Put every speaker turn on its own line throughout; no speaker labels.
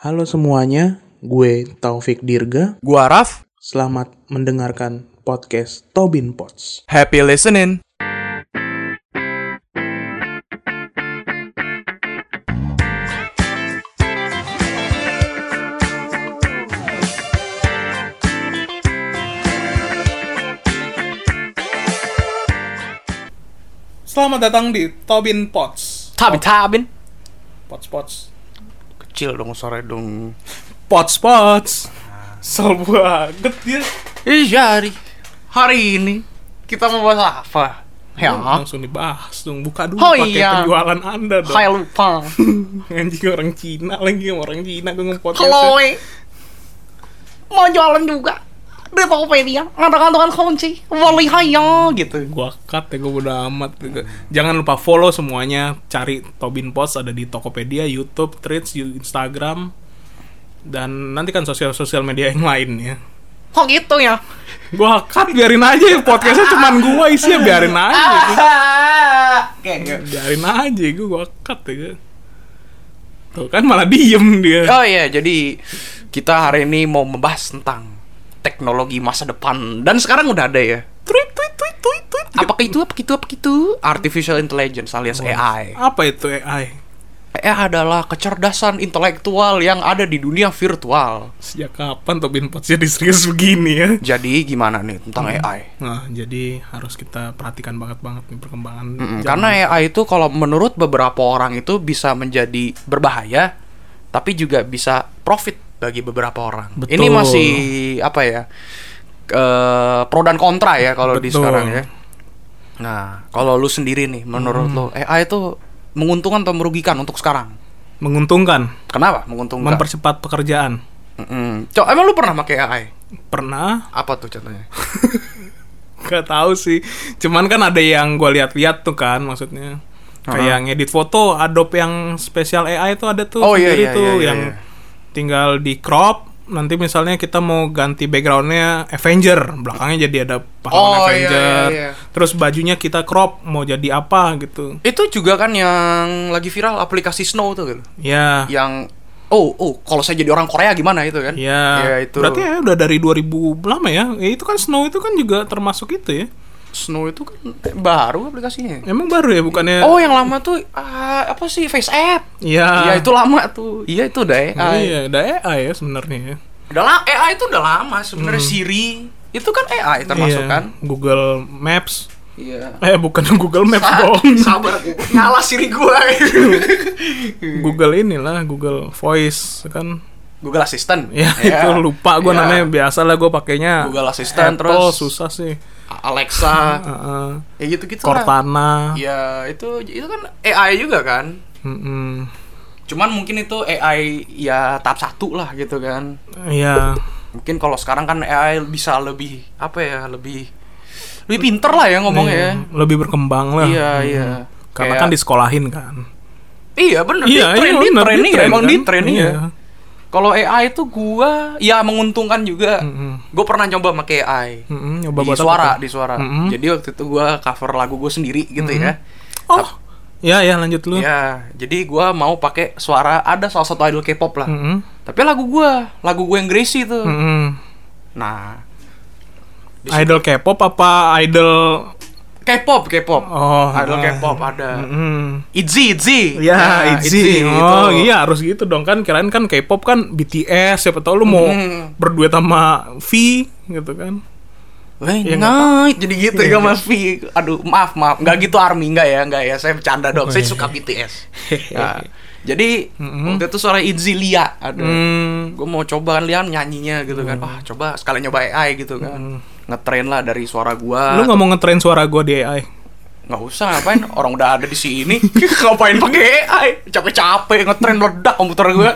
Halo semuanya, gue Taufik Dirga.
Gua Raf,
Selamat mendengarkan podcast Tobin Pots.
happy listening.
Selamat datang di Tobin Pots.
Tabin tabin.
Pots Pots.
Kecil dong suara dong.
Pots Pots. Sel banget dia.
Iya hari hari ini kita mau bahas apa? Ya,
Langsung dibahas dong. Buka dulu
Oh,
pakai
iya.
penjualan Anda dong.
saya lupa.
Anjing orang Cina lagi orang Cina gue nge-podcast.
Chloe mau jualan juga di Tokopedia ada kantongan kunci boleh haya gitu
Gua cut ya gue udah amat gitu. Jangan lupa follow semuanya, cari Tobin Post ada di Tokopedia, YouTube, Threads, Instagram dan nanti kan sosial-sosial media yang lain ya.
kok gitu ya
Gua cut biarin aja podcastnya cuman gua isinya biarin aja. gitu. Biarin aja gua gua cut ya. Tuh kan malah diem dia.
Oh iya, jadi kita hari ini mau membahas tentang teknologi masa depan dan sekarang udah ada ya.
Tweet tweet tweet tweet tweet.
Apakah itu? Apa itu? Apa itu? Artificial Intelligence alias AI.
Apa itu AI?
AI adalah kecerdasan intelektual yang ada di dunia virtual.
Sejak kapan Tobin Post jadi serius begini ya?
Jadi gimana nih tentang AI?
Nah, jadi harus kita perhatikan banget banget nih perkembangan.
Mm. Karena AI itu kalau menurut beberapa orang itu bisa menjadi berbahaya, tapi juga bisa profit bagi beberapa orang.
Betul.
Ini masih apa ya? eh, pro dan kontra ya kalau di sekarang ya. Nah, kalau lu sendiri nih, menurut
Hmm.
lu AI itu menguntungkan atau merugikan untuk sekarang?
menguntungkan,
Kenapa menguntungkan?
mempercepat pekerjaan.
Mm-mm. Cok, emang lu pernah pakai AI?
Pernah
Apa tuh contohnya?
Gak tahu sih. Cuman kan ada yang gue lihat-lihat tuh kan, maksudnya kayak ngedit foto, Adobe yang spesial AI tuh ada tuh
Oh, iya, iya,
tuh
iya, iya,
yang
iya.
Tinggal di crop. Nanti misalnya kita mau ganti backgroundnya Avenger, belakangnya jadi ada pahlawan
Oh, iya,
Avenger.
iya, iya.
Terus bajunya kita crop, mau jadi apa gitu.
Itu juga kan yang lagi viral aplikasi Snow tuh gitu.
Ya,
Yang oh, oh, kalau saya jadi orang Korea gimana itu kan?
ya.
Iya, itu.
Berarti ya udah dari 2000 lama ya. Ya itu kan Snow itu kan juga termasuk itu ya.
Snow itu kan baru aplikasinya.
Emang baru ya bukannya?
Oh, yang lama tuh ah, apa sih Face App?
Iya.
Iya, itu lama tuh. Iya, itu udah AI.
Iya, udah AI ya sebenarnya ya.
Udah la- AI itu udah lama sebenarnya Siri. Itu kan AI termasuk
Iya,
kan?
Google Maps.
Iya.
Eh bukan Google Maps
Sa-
dong.
Sabar, nyala Siri gua.
Google inilah Google Voice kan.
Google Assistant.
Ya,
Iya.
itu lupa gue
Iya.
namanya biasa lah gue pakainya
Google Assistant,
Apple,
terus-
susah sih.
Alexa.
Heeh.
ya gitu-gitu lah.
Cortana.
Ya, itu itu kan AI juga kan.
Mm-mm.
Cuman mungkin itu AI ya tahap satu lah gitu kan.
Iya.
Mungkin kalau sekarang kan AI bisa lebih apa ya, lebih lebih pinter lah ya ngomongnya ya.
Iya, Lebih berkembang lah.
Iya,
Mm.
iya.
Karena
Kayak-
kan disekolahin kan.
Iya bener,
Iya,
di training,
bener,
training,
di-train
emang
kan.
di training
Iya.
ya. Kalau AI itu gua ya menguntungkan juga.
Mm-mm.
Gue pernah coba pakai AI
Mm-mm, nyoba
di
apa
suara, di suara.
Mm-mm.
Jadi waktu itu gua cover lagu gue sendiri gitu ya.
Oh. Ya ya lanjut lu.
Ya, jadi gua mau pakai suara ada salah satu idol K-pop lah.
Mm-mm.
Tapi lagu gua, lagu gue yang Gracie tuh.
Mm-mm.
Nah,
Idol K-pop apa idol
K-pop, K-pop.
Oh,
idol
ah.
K-pop ada.
Mm-mm.
Itzy, Itzy.
Ya,
Nah,
Itzy.
gitu.
Oh, iya harus gitu dong kan. Kirain kan K-pop kan BTS, siapa tahu lu mau
Hmm.
berduet sama V gitu kan.
Weh,
Ya,
night. Jadi gitu
Iya,
ya Mas V. Aduh, maaf, maaf. Nggak gitu Army, nggak ya, nggak ya. Saya bercanda dong.
Oh,
Saya
iya.
suka BTS. Nah, jadi
Mm-mm.
waktu itu suara Itzy Lia. Aduh.
Hmm.
Gue mau coba kan Lian nyanyinya gitu kan. Wah, coba sekalian nyoba AI gitu kan. Ngetrain lah dari suara gua.
Lu nggak mau ngetrain suara gua di AI?
nggak usah ngapain orang udah ada di sini ngapain pakai AI capek-capek ngetrain meledak komputer gue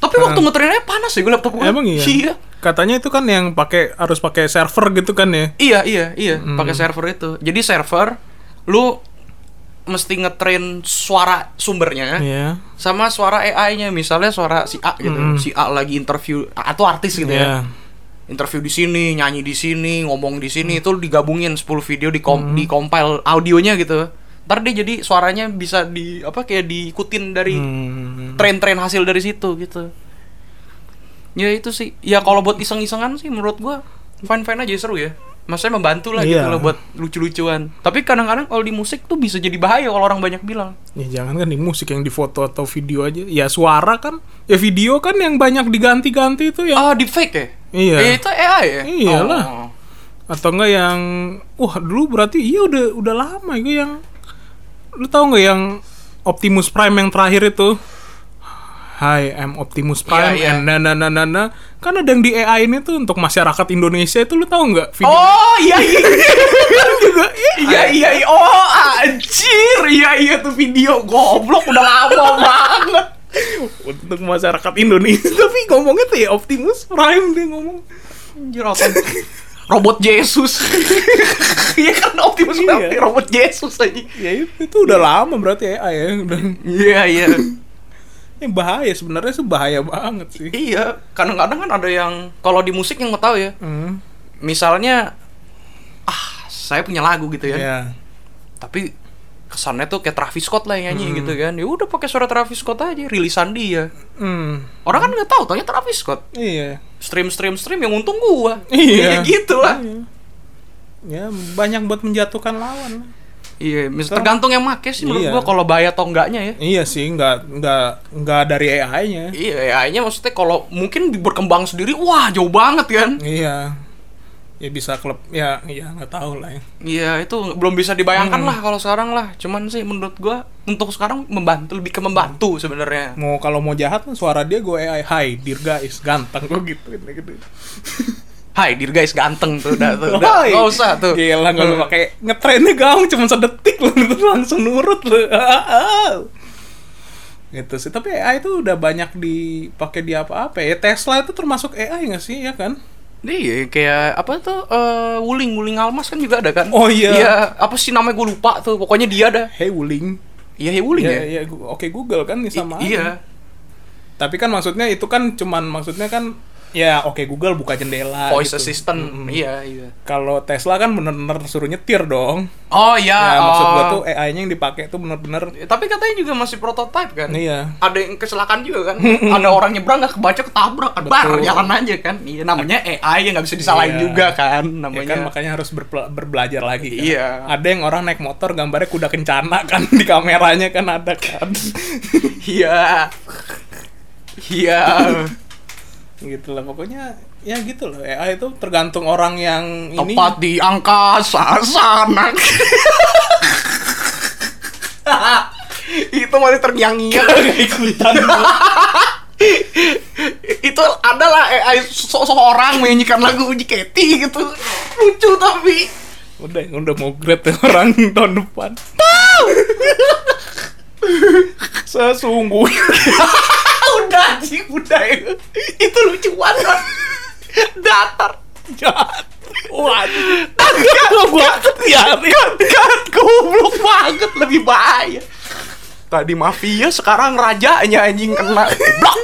tapi waktu ngetrainnya panas ya gue laptop gue
Emang iya? Katanya itu kan yang pakai harus pakai server gitu kan ya?
iya iya iya
Hmm.
pakai server itu jadi server lu mesti ngetrain suara sumbernya
Iya.
sama suara AI-nya misalnya suara si A gitu
Mm.
si A lagi interview atau artis gitu
Iya.
ya interview di sini, nyanyi di sini, ngomong di sini itu digabungin 10 video di kom di compile audionya gitu. Ntar dia jadi suaranya bisa di apa kayak diikutin dari
Hmm.
tren-tren hasil dari situ gitu. Ya itu sih. Ya kalau buat iseng-isengan sih menurut gua fine-fine aja seru ya. Maksudnya membantu lah gitu
Iya.
loh buat lucu-lucuan. Tapi kadang-kadang kalau di musik tuh bisa jadi bahaya kalau orang banyak bilang.
Ya jangan kan di musik yang di foto atau video aja. Ya suara kan, ya video kan yang banyak diganti-ganti itu ya.
Ah, di fake ya?
Iya.
Eh, itu AI ya?
Iyalah.
Oh.
Atau enggak yang wah dulu berarti iya udah udah lama itu yang lu tahu nggak yang Optimus Prime yang terakhir itu Hi, I'm Optimus Prime
Iya, iya.
and na na na na na. Kan ada yang di AI ini tuh untuk masyarakat Indonesia itu lu tahu nggak video
Oh iya iya.
Kan juga
iya. Iya iya. oh anjir. Iya iya tuh video. Goblok udah lama banget.
Untuk masyarakat Indonesia. Tapi ngomongnya tuh ya Optimus Prime dia ngomong.
Anjir robot Yesus iya kan Optimus Prime
Iya.
robot Yesus aja.
Ya itu, itu udah lama berarti AI ya udah.
Iya iya
ini bahaya sebenarnya sih bahaya banget sih.
Iya kadang-kadang kan ada yang kalau di musik yang nggak tahu ya.
Hmm.
misalnya ah saya punya lagu gitu ya.
Ya
tapi kesannya tuh kayak Travis Scott lah yang nyanyi gitu kan. Ya udah pakai suara Travis Scott aja rilisan dia.
Hmm.
orang kan nggak tahu taunya Travis Scott.
Iya.
Stream stream stream yang untung gua.
Iya.
ya gitu lah.
Ya banyak buat menjatuhkan lawan
iya mis- tergantung yang make sih menurut
Iya.
gua kalau bahaya atau enggaknya ya.
Iya sih nggak nggak nggak dari AI-nya
iya AI-nya maksudnya kalau mungkin berkembang sendiri wah jauh banget kan?
Iya. Ya bisa klub ya iya nggak tahu lah ya.
Iya itu belum bisa dibayangkan lah kalau sekarang lah. Cuman sih menurut gua untuk sekarang membantu lebih ke membantu sebenarnya.
Mau kalau mau jahat suara dia gue AI Hai dear guys ganteng gue gitu gitu
Hai, dir guys ganteng tuh udah tuh udah nggak usah tuh
Gila nggak lu pakai ngetrennya gaung cuma sedetik lu langsung nurut lu. gitu sih. Tapi AI itu udah banyak dipakai di apa-apa ya. Tesla itu termasuk AI nggak sih ya kan?
Iya, kayak apa tuh eh, Wuling Wuling Almas kan juga ada kan?
Oh, iya.
Iya, apa sih namanya gue lupa tuh. Pokoknya dia ada.
Hey Wuling.
Iya, hey Wuling
Iya,
ya.
iya, gu- oke Google kan nih sama
I- iya.
Tapi kan maksudnya itu kan cuman maksudnya kan ya oke Google buka jendela.
Voice
gitu.
assistant.
Mm-mm.
Iya, iya.
Kalau Tesla kan bener-bener suruh nyetir dong.
Oh iya.
Ya, maksud gua
oh.
tuh AI-nya yang dipakai tuh bener-bener
Tapi katanya juga masih prototype kan?
Iya.
Ada yang kecelakaan juga kan? ada orang nyebrang nggak kebaca ketabrak? Bar jalan aja kan? Iya, namanya AI yang nggak bisa disalahin
Iya.
juga kan?
Ya
Namanya.
kan makanya harus berbelajar lagi kan.
Iya.
Ada yang orang naik motor gambarnya kuda kencana kan di kameranya kan ada kan.
Iya. Iya.
gitu lah pokoknya ya gitu loh. AI itu tergantung orang yang ini.
Tepat di angkasa sana. itu masih terngiang-ngiang.
ikutan.
itu adalah AI seseorang menyanyikan lagu Uji Keti gitu. Lucu tapi
udah udah mau grade ya orang tahun depan. Sesungguhnya
udah sih udah itu. itu lucu banget. Datar.
jahat. Waduh. Gak gua biarin.
Kan goblok banget lebih bahaya. Tadi mafia sekarang rajanya anjing kena blok.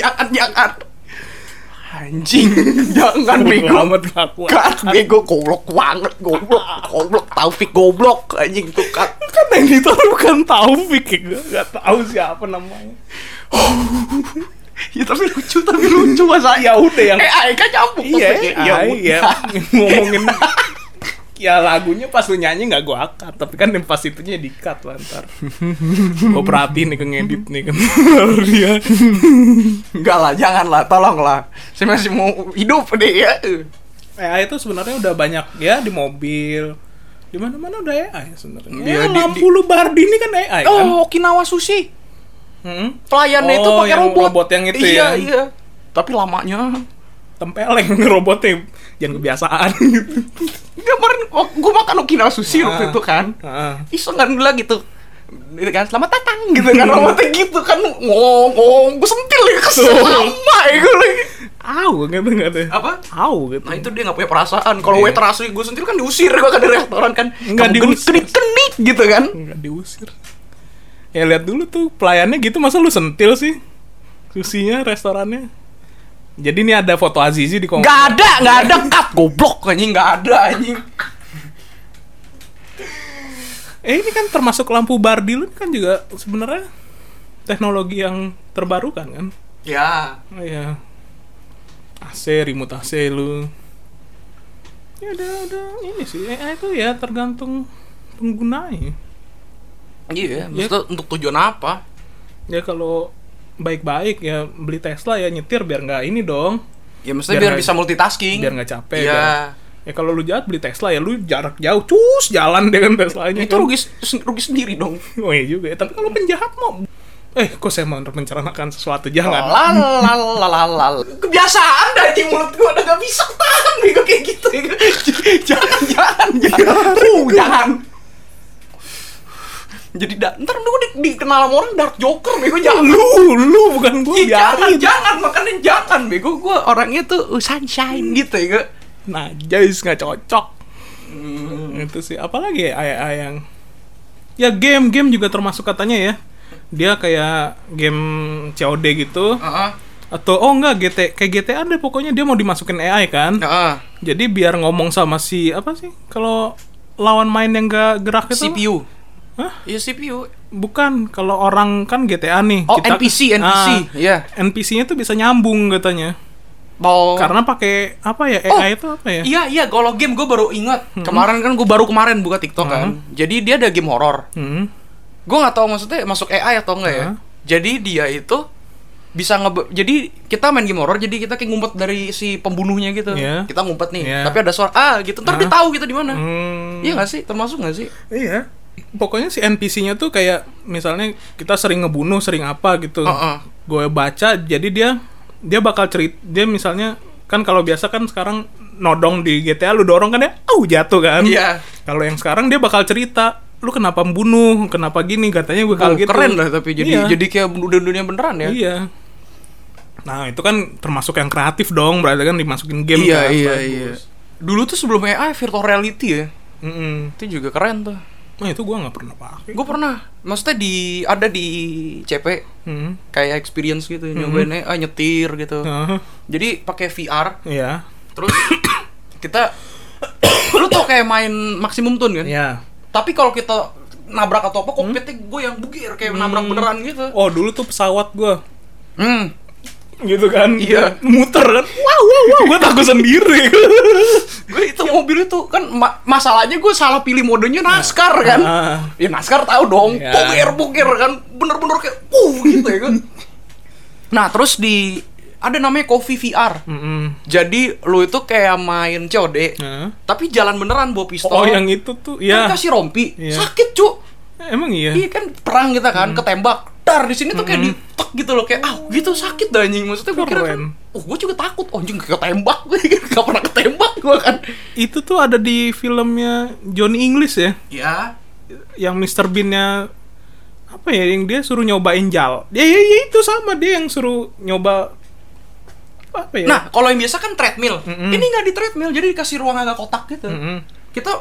jangan jangan. Anjing, jangan bego.
amat.
Kan bego goblok banget, goblok, goblok, Taufik goblok anjing tuh kan.
kan yang ditaruh bukan Taufik ya gak tahu siapa namanya
Ya tapi lucu, tapi lucu masa
ya udah yang
Eh, AI kan campur
iya
Taufik.
iya
udah.
iya ngomongin ya lagunya pas lu nyanyi nggak gue akat tapi kan yang pas itunya di cut lah ntar gue perhatiin nih ke ngedit nih kan dia
Enggak lah, jangan lah, tolong lah. Saya masih mau hidup deh ya.
AI itu sebenarnya udah banyak ya di mobil di mana mana udah AI sebenarnya ya,
di-
lampu lu Bardi ini kan AI kan
Oh, Okinawa Sushi.
Hmm?
Pelayannya itu
Oh,
pakai
yang
robot.
robot yang itu
iya,
ya.
Iya, Tapi lamanya
tempeleng robotnya jangan kebiasaan gitu
kemarin gue makan Okinawa Sushi waktu
Ah.
itu kan.
Heeh.
Iseng kan gila gitu. Gitu kan, selamat datang gitu kan robotnya gitu kan ngong ngong gue sentil ya kesel lama ya gue lagi
Au gitu nggak ada.
apa
Au gitu.
Nah itu dia gak punya perasaan. Kalau
Iya.
waiter asli gue sentil kan diusir gue kan dari restoran kan.
Nggak
Kamu
diusir.
genit genit gitu kan.
nggak diusir. Ya lihat dulu tuh pelayannya gitu masa lu sentil sih? Susinya restorannya. Jadi ini ada foto Azizi di komen.
Gak ada, gak ada cut goblok anjing gak ada anjing.
Eh ini kan termasuk lampu Bardi lu kan juga sebenarnya teknologi yang terbarukan kan?
Ya,
Oh iya. AC remote AC lu ya udah udah ini sih AI itu ya tergantung penggunanya
Iya, maksudnya untuk tujuan apa?
ya kalau baik-baik ya beli Tesla ya nyetir biar nggak ini dong
Ya maksudnya
Biar
biar,
nggak-
bisa multitasking.
biar nggak capek
Iya.
kan. ya kalau lu jahat beli Tesla ya lu jarak jauh cus jalan dengan Teslanya
Itu
kan.
rugi rugi sendiri dong.
oh iya juga ya tapi kalau penjahat mau eh kok saya mau menceritakan sesuatu jangan
Lalalalalalal. Kebiasaan dah di mulut gua udah gak bisa tahan bego kayak gitu. jangan, jangan, jangan. Uh, jangan. Jadi da, ntar lu di, dikenal sama orang dark joker bego jangan lu.
lu bukan gua
Ih, jangan, jangan, makanya jangan bego gua orangnya tuh uh, sunshine gitu ya.
nah guys nggak cocok itu sih apalagi ya AI yang ya game game juga termasuk katanya ya dia kayak game COD gitu
Heeh.
atau oh enggak GT kayak GTA deh pokoknya dia mau dimasukin AI kan
Heeh.
jadi biar ngomong sama si apa sih kalau lawan main yang gak gerak itu
CPU.
Hah?
Iya CPU.
bukan kalau orang kan GTA nih
Oh, NPC, NPC. Iya.
NPC-nya tuh bisa nyambung katanya
Mau
karena pakai apa ya
Oh,
AI itu apa ya
Iya iya kalau game gue baru ingat kemarin kan gue baru kemarin buka TikTok kan. Jadi dia ada game horor.
Hmm.
Gue nggak tahu maksudnya masuk AI atau enggak ya.
Hah?
Jadi dia itu bisa nge jadi kita main game horor jadi kita kayak ngumpet dari si pembunuhnya gitu.
Iya.
Kita ngumpet nih.
Iya.
Tapi ada suara ah gitu. Ntar dia
Hah?
tahu gitu di mana.
Hmm.
Iya gak sih? Termasuk gak sih?
Iya. Pokoknya si NPC-nya tuh kayak misalnya kita sering ngebunuh, sering apa gitu.
Heeh.
Gue baca jadi dia dia bakal cerit dia misalnya kan kalau biasa kan sekarang nodong di GTA lu dorong kan ya, au jatuh kan.
Iya.
Kalau yang sekarang dia bakal cerita, lu kenapa membunuh, kenapa gini, katanya gue
Oh,
kalau gitu.
keren lah tapi jadi
Iya.
jadi kayak dunia dunia beneran ya.
Iya. Nah, itu kan termasuk yang kreatif dong, berarti kan dimasukin game
iya
kan.
iya
bagus.
iya. Dulu tuh sebelum AI virtual reality ya.
Mm-mm.
Itu juga keren tuh.
Nah, itu gua nggak pernah pakai.
Gue pernah, maksudnya di ada di CP
Hmm.
kayak experience gitu, nyobain ah, nyetir gitu.
Ah,
Jadi pakai VR,
Iya.
terus kita lu tau kayak main maksimum tune kan?
Iya.
Tapi kalau kita nabrak atau apa, kokpitnya gue yang bugir kayak nabrak beneran gitu.
Oh, dulu tuh pesawat gua
Hmm.
Gitu kan.
Iya.
Muter kan. Wow, wow, wow, gua takut sendiri.
Gue itu mobil itu kan ma- masalahnya gue salah pilih modenya NASCAR kan.
Ah.
Ya NASCAR tahu dong,
Iya.
bugir bugir kan, bener-bener kayak uh gitu ya kan. Nah terus di ada namanya Coffee VR.
Mm-mm.
Jadi lu itu kayak main COD,
Nah.
tapi jalan beneran bawa pistol.
Oh, yang itu tuh,
Kan
ya.
kasih rompi,
Iya.
sakit cu.
Emang iya.
Iya kan perang kita kan, ketembak. Dar di sini tuh kayak ditek gitu loh kayak ah gitu sakit dah anjing. Maksudnya gue kira kan, oh gue juga takut oh, anjing ketembak gue gak pernah ketembak gue kan.
Itu tuh ada di filmnya Johnny English ya.
Ya,
Yang Mr. Bean-nya apa ya yang dia suruh nyobain jal. Ya, ya, ya itu sama dia yang suruh nyoba apa ya?
Nah, kalau yang biasa kan treadmill.
Mm-mm.
Ini nggak di treadmill, jadi dikasih ruang agak kotak gitu.
Mm-mm.
Kita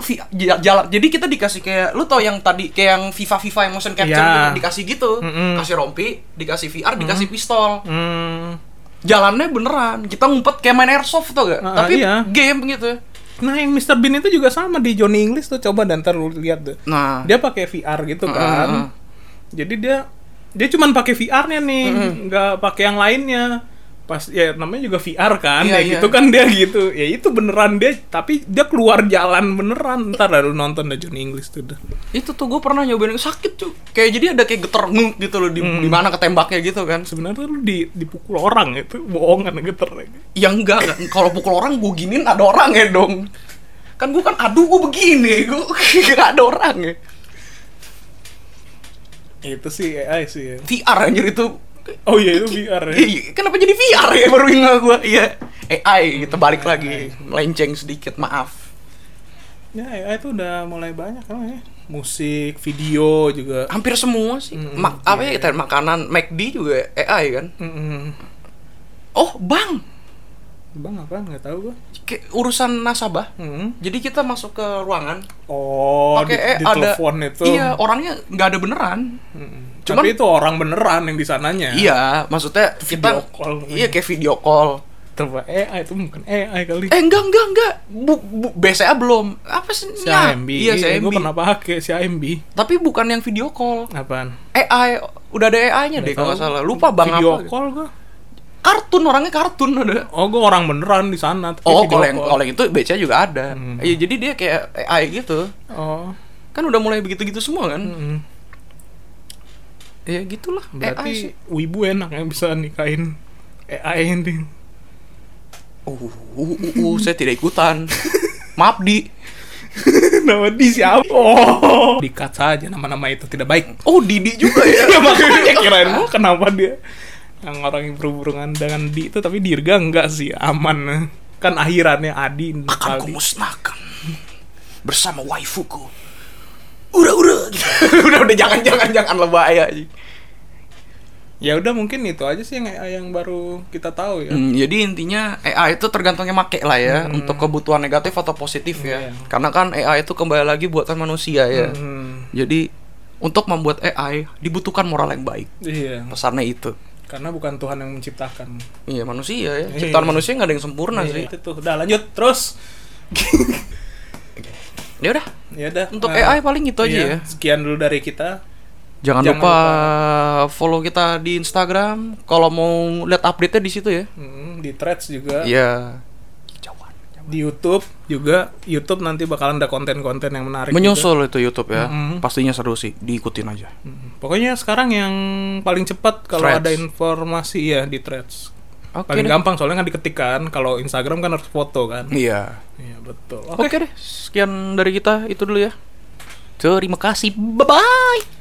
jalan, jadi kita dikasih kayak lu tau yang tadi kayak yang FIFA FIFA yang motion capture
Iya.
gitu, dikasih gitu.
Mm-mm.
Kasih rompi, dikasih VR, dikasih pistol.
Hmm.
Jalannya beneran. Kita ngumpet kayak main airsoft tuh gak?
Ah,
Tapi
iya.
game gitu.
Nah, yang Mr. Bean itu juga sama di Johnny English tuh coba dan ntar lu lihat tuh.
Nah,
Dia pakai VR gitu kan.
Mm-mm.
Jadi dia dia cuman pakai VR-nya nih, nggak pakai yang lainnya. Pas ya namanya juga VR kan,
Iya,
ya
iya.
gitu kan dia gitu. Ya itu beneran dia, tapi dia keluar jalan beneran. Ntar lu nonton deh Johnny English tuh dah.
itu tuh gue pernah nyobain sakit cuy. Kayak jadi ada kayak geter nguk gitu loh di,
Hmm.
di mana ketembaknya gitu kan.
Sebenarnya lu di dipukul orang itu bohongan geter.
Ya enggak, enggak. kalau pukul orang gue giniin ada orang ya dong. Kan gue kan aduh gue begini, gue gak ada orang ya.
Itu sih AI sih ya.
VR anjir itu.
Oh iya itu VR ya.
Iya, kenapa jadi VR ya baru ingat gue? Iya. AI kita balik lagi, melenceng sedikit, maaf.
Ya AI itu udah mulai banyak kan ya. Musik, video juga.
Hampir semua sih.
Mm-mm,
Mak- apa ya, tadi makanan McD juga AI kan?
Mm-mm.
Oh, Bang.
Bang apa? Nggak tahu gua.
Kayak urusan nasabah.
Mm.
Jadi kita masuk ke ruangan,
Oh, di,
pakai eh,
di
ada
telepon itu.
Iya, orangnya nggak ada beneran.
Mm-mm.
Cuman-
Tapi itu orang beneran yang di sananya.
Iya, maksudnya kita
Video call.
Iya, kayak video call.
Coba AI itu bukan AI kali.
Eh, enggak, enggak, enggak. Bu, bu, BCA belum. Apa sih?
si AMB.
Iya, si AMB.
Gue pernah pakai si AMB.
Tapi bukan yang video call.
Apaan?
AI, udah ada AI-nya deh kalau salah. Lupa bang
Video
apa. gitu.
call gua.
Kartun orangnya kartun ada.
Oh, gue orang beneran di sana.
Oh, kalau yang kalau yang itu BCA juga ada. Iya, jadi dia kayak AI gitu.
Oh,
Kan udah mulai begitu-gitu semua kan.
mm.
Ya gitulah.
Berarti wibu enak yang bisa nikahin AI ini.
Uh, uh, uh, uh, saya tidak ikutan. Maaf di.
Nama di siapa? Oh, dikat saja nama-nama itu tidak baik.
Oh, Didi juga ya.
ya makanya kirain gua kenapa dia orang yang berhubungan dengan di itu tapi Dirga enggak sih aman kan akhirannya Adi
Akan
Aldi.
kumusnahkan bersama waifuku. Ura ura. udah udah jangan jangan jangan lebay aja.
ya udah mungkin itu aja sih yang AI yang baru kita tahu ya
Hmm, jadi intinya AI itu tergantungnya make lah ya untuk kebutuhan negatif atau positif ya.
Iya.
Karena kan AI itu kembali lagi buatan manusia ya.
Hmm,
Jadi untuk membuat AI dibutuhkan moral yang baik.
iya
Pesannya itu.
Karena bukan Tuhan yang menciptakan
Iya manusia ya.
Iya.
Ciptaan manusia nggak ada yang sempurna
Iya,
sih.
itu tuh udah lanjut terus
Ya udah.
ya udah
Untuk
Nah,
AI paling itu aja
iya,
ya.
sekian dulu dari kita
Jangan,
Jangan
lupa, follow kita di Instagram. Kalau mau lihat update-nya di situ ya.
Hmm, di threads juga
Iya.
Di YouTube juga YouTube nanti bakalan ada konten-konten yang menarik juga.
Menyusul itu YouTube ya.
Mm-mm.
Pastinya seru sih. Diikutin aja.
Hmm, Pokoknya sekarang yang paling cepat kalau ada informasi ya di threads.
Oke.
paling
deh.
gampang soalnya kan diketikkan. Kalau Instagram kan harus foto kan.
Iya.
Iya betul.
Oke deh. Sekian dari kita itu dulu ya. Terima kasih. Bye bye.